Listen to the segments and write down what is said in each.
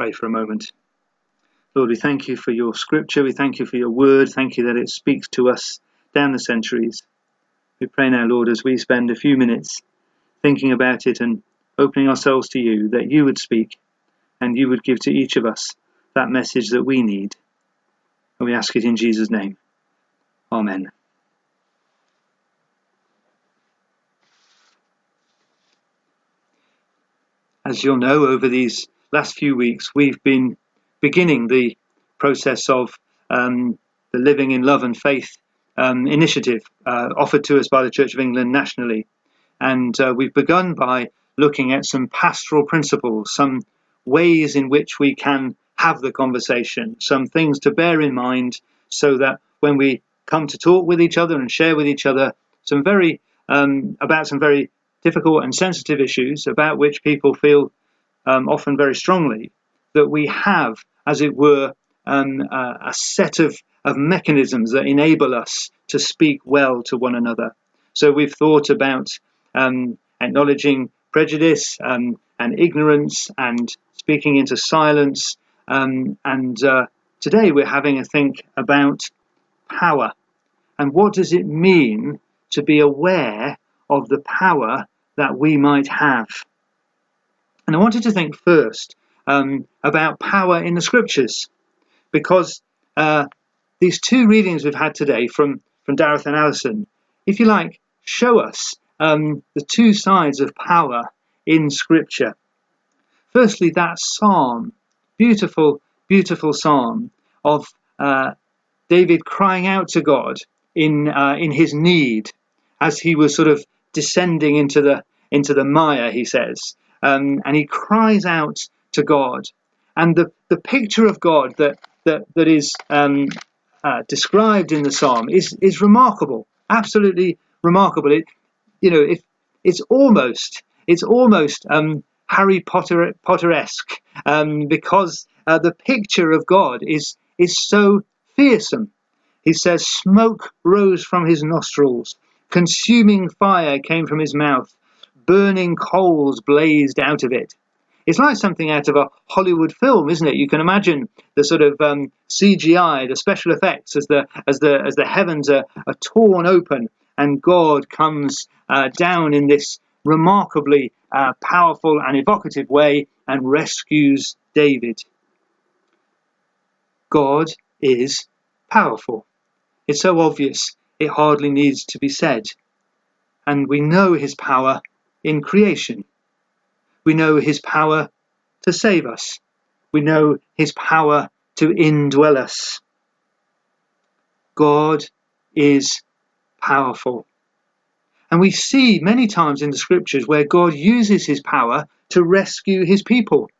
pray for a moment. Lord, we thank you for your scripture. We thank you for your word. Thank you that it speaks to us down the centuries. We pray now, Lord, as we spend a few minutes thinking about it and opening ourselves to you, that you would speak and you would give to each of us that message that we need. And we ask it in Jesus' name. Amen. As you'll know, over these last few weeks, we've been beginning the process of um, the Living in Love and Faith um, initiative uh, offered to us by the Church of England nationally. And uh, we've begun by looking at some pastoral principles, some ways in which we can have the conversation, some things to bear in mind so that when we come to talk with each other and share with each other some very um, about some very difficult and sensitive issues about which people feel um, often very strongly, that we have, as it were, um, uh, a set of, of mechanisms that enable us to speak well to one another. So we've thought about um, acknowledging prejudice um, and ignorance and speaking into silence. Um, and uh, today we're having a think about power and what does it mean to be aware of the power that we might have. And I wanted to think first um, about power in the scriptures, because uh, these two readings we've had today from, from Dareth and Alison, if you like, show us um, the two sides of power in scripture. Firstly, that psalm, beautiful, beautiful psalm of uh, David crying out to God in uh, in his need as he was sort of descending into the into the mire, he says, um, and he cries out to God. And the, the picture of God that that that is um, uh, described in the psalm is is remarkable, absolutely remarkable. It, you know, it, it's almost it's almost um, Harry Potter Potteresque um, because uh, the picture of God is is so fearsome. He says, "Smoke rose from his nostrils, consuming fire came from his mouth burning coals blazed out of it. It's like something out of a Hollywood film, isn't it? You can imagine the sort of um, CGI, the special effects, as the as the as the heavens are, are torn open and God comes uh, down in this remarkably uh, powerful and evocative way and rescues David. God is powerful. It's so obvious it hardly needs to be said. And we know his power in creation. We know his power to save us. We know his power to indwell us. God is powerful. And we see many times in the scriptures where God uses his power to rescue his people.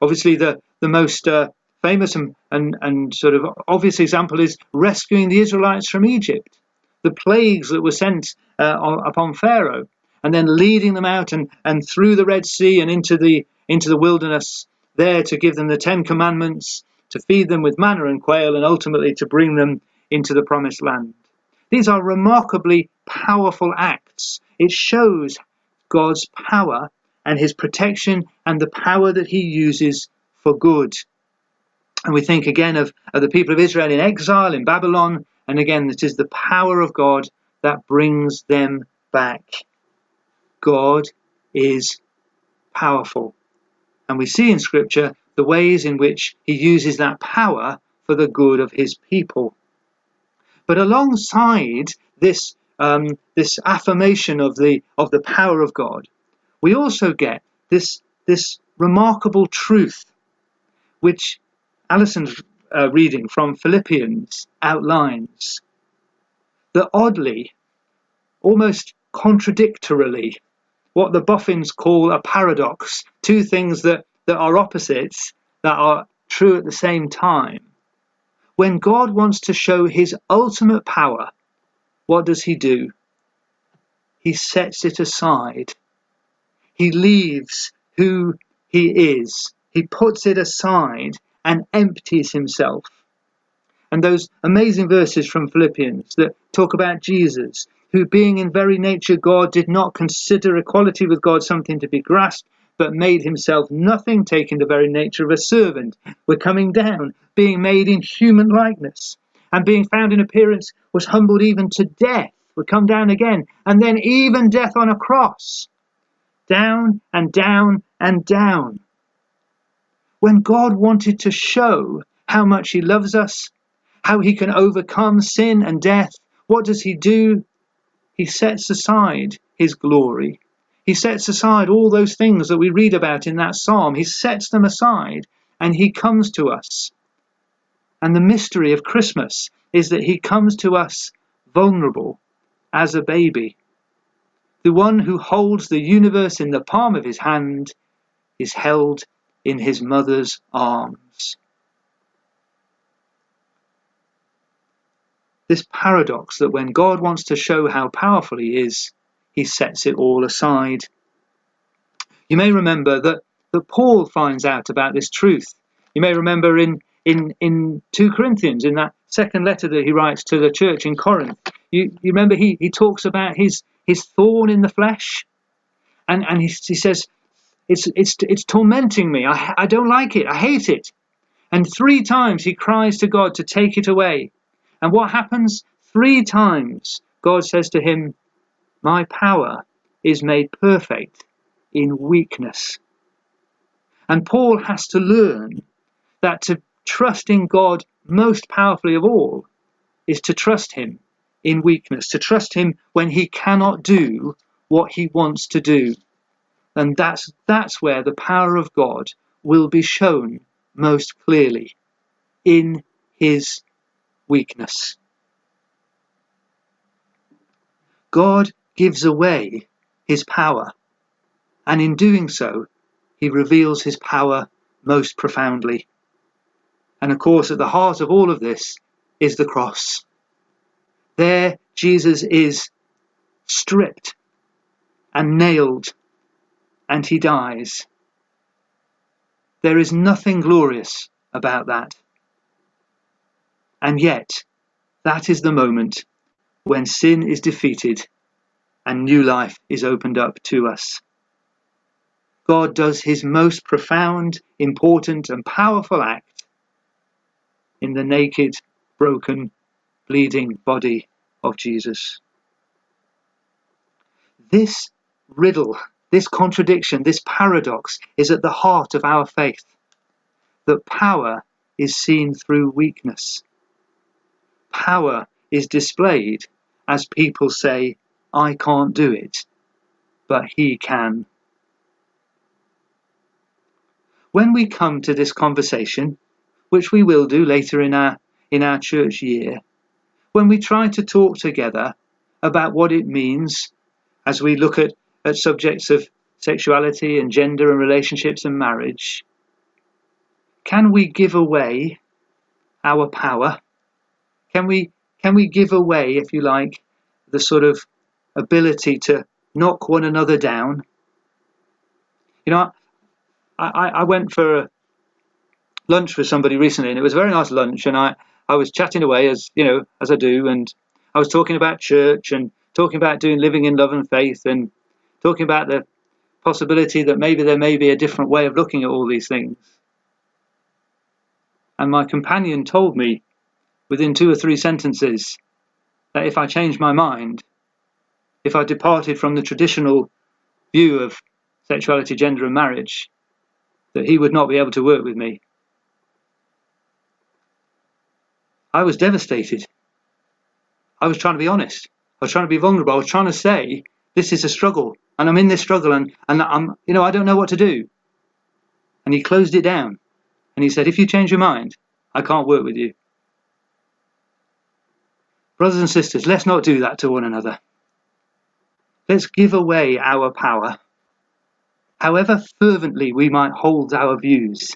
Obviously, the, the most uh, famous and, and, and sort of obvious example is rescuing the Israelites from Egypt. The plagues that were sent uh, upon Pharaoh and then leading them out and, and through the Red Sea and into the into the wilderness, there to give them the Ten Commandments, to feed them with manna and quail, and ultimately to bring them into the promised land. These are remarkably powerful acts. It shows God's power and his protection and the power that he uses for good. And we think again of, of the people of Israel in exile in Babylon, and again, it is the power of God that brings them back. God is powerful. And we see in Scripture the ways in which he uses that power for the good of his people. But alongside this, um, this affirmation of the, of the power of God, we also get this, this remarkable truth, which Alison's uh, reading from Philippians outlines. That oddly, almost contradictorily, what the boffins call a paradox, two things that, that are opposites that are true at the same time. When God wants to show his ultimate power, what does he do? He sets it aside. He leaves who he is. He puts it aside and empties himself. And those amazing verses from Philippians that talk about Jesus, who being in very nature God did not consider equality with God something to be grasped, but made himself nothing, taking the very nature of a servant. We're coming down, being made in human likeness, and being found in appearance was humbled even to death. We come down again, and then even death on a cross. Down and down and down. When God wanted to show how much He loves us, how He can overcome sin and death, what does He do? He sets aside His glory he sets aside all those things that we read about in that psalm. He sets them aside and he comes to us. And the mystery of Christmas is that he comes to us vulnerable as a baby. The one who holds the universe in the palm of his hand is held in his mother's arms. This paradox that when God wants to show how powerful he is, he sets it all aside. You may remember that, that Paul finds out about this truth. You may remember in, in, in 2 Corinthians, in that second letter that he writes to the church in Corinth, you, you remember he, he talks about his, his thorn in the flesh. And, and he, he says, it's, it's, it's tormenting me. I, I don't like it. I hate it. And three times he cries to God to take it away. And what happens? Three times God says to him, my power is made perfect in weakness. And Paul has to learn that to trust in God most powerfully of all is to trust Him in weakness, to trust Him when He cannot do what He wants to do. And that's, that's where the power of God will be shown most clearly in His weakness. God gives away his power, and in doing so, he reveals his power most profoundly. And of course, at the heart of all of this is the cross. There, Jesus is stripped and nailed, and he dies. There is nothing glorious about that. And yet, that is the moment when sin is defeated and new life is opened up to us. God does his most profound, important, and powerful act in the naked, broken, bleeding body of Jesus. This riddle, this contradiction, this paradox is at the heart of our faith that power is seen through weakness. Power is displayed as people say, I can't do it, but He can. When we come to this conversation, which we will do later in our, in our church year, when we try to talk together about what it means as we look at, at subjects of sexuality and gender and relationships and marriage, can we give away our power? Can we can we give away, if you like, the sort of ability to knock one another down. You know, I, I went for lunch with somebody recently, and it was a very nice lunch, and I, I was chatting away as you know as I do, and I was talking about church and talking about doing living in love and faith, and talking about the possibility that maybe there may be a different way of looking at all these things. And my companion told me within two or three sentences that if I changed my mind, if I departed from the traditional view of sexuality, gender, and marriage, that he would not be able to work with me. I was devastated. I was trying to be honest. I was trying to be vulnerable. I was trying to say, this is a struggle, and I'm in this struggle, and, and I'm, you know, I don't know what to do. And he closed it down, and he said, if you change your mind, I can't work with you. Brothers and sisters, let's not do that to one another. Let's give away our power. However fervently we might hold our views,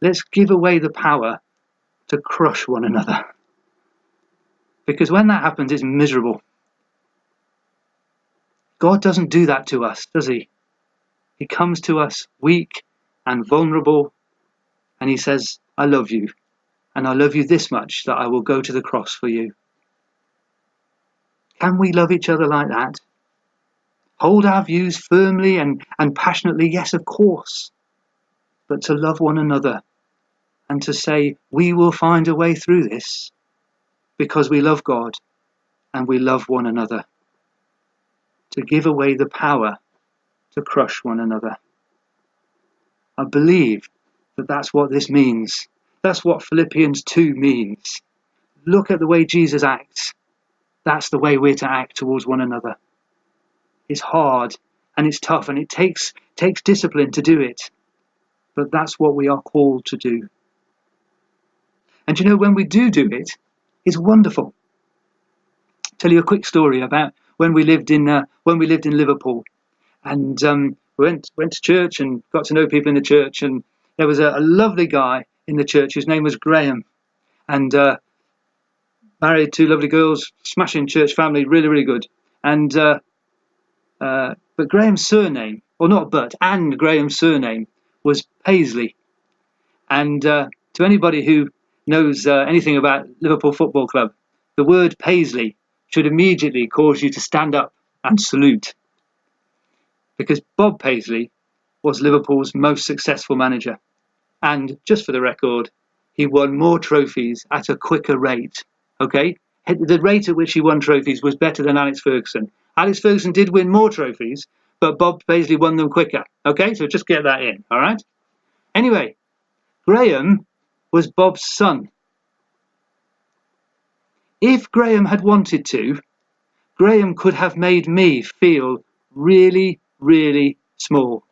let's give away the power to crush one another. Because when that happens, it's miserable. God doesn't do that to us, does He? He comes to us weak and vulnerable, and He says, I love you, and I love you this much that I will go to the cross for you. Can we love each other like that? hold our views firmly and, and passionately, yes, of course, but to love one another and to say, we will find a way through this because we love God and we love one another. To give away the power to crush one another. I believe that that's what this means. That's what Philippians 2 means. Look at the way Jesus acts. That's the way we're to act towards one another. It's hard and it's tough and it takes takes discipline to do it. But that's what we are called to do. And you know when we do do it, it's wonderful. I'll tell you a quick story about when we lived in uh, when we lived in Liverpool, and um, we went went to church and got to know people in the church, and there was a, a lovely guy in the church whose name was Graham, and uh, married two lovely girls, smashing church family, really really good, and uh, uh, but Graham's surname, or not but, and Graham's surname was Paisley, and uh, to anybody who knows uh, anything about Liverpool Football Club, the word Paisley should immediately cause you to stand up and salute. Because Bob Paisley was Liverpool's most successful manager. And just for the record, he won more trophies at a quicker rate. Okay? The rate at which he won trophies was better than Alex Ferguson. Alex Ferguson did win more trophies, but Bob Paisley won them quicker. Okay? So just get that in. All right? Anyway, Graham was Bob's son. If Graham had wanted to, Graham could have made me feel really, really small.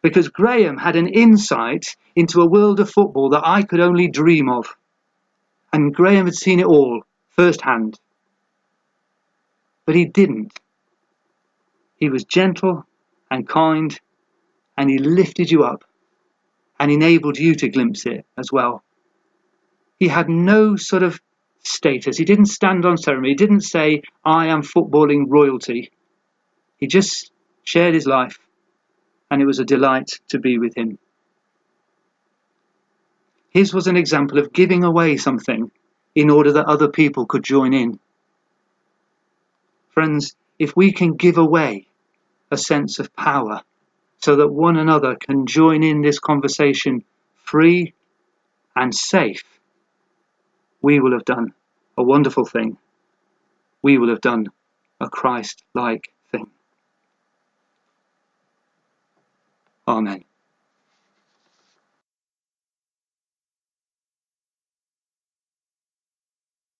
Because Graham had an insight into a world of football that I could only dream of. And Graham had seen it all firsthand. But he didn't. He was gentle and kind, and he lifted you up and enabled you to glimpse it as well. He had no sort of status. He didn't stand on ceremony. He didn't say, I am footballing royalty. He just shared his life, and it was a delight to be with him. His was an example of giving away something in order that other people could join in. Friends, if we can give away a sense of power so that one another can join in this conversation free and safe, we will have done a wonderful thing. We will have done a Christ like thing. Amen.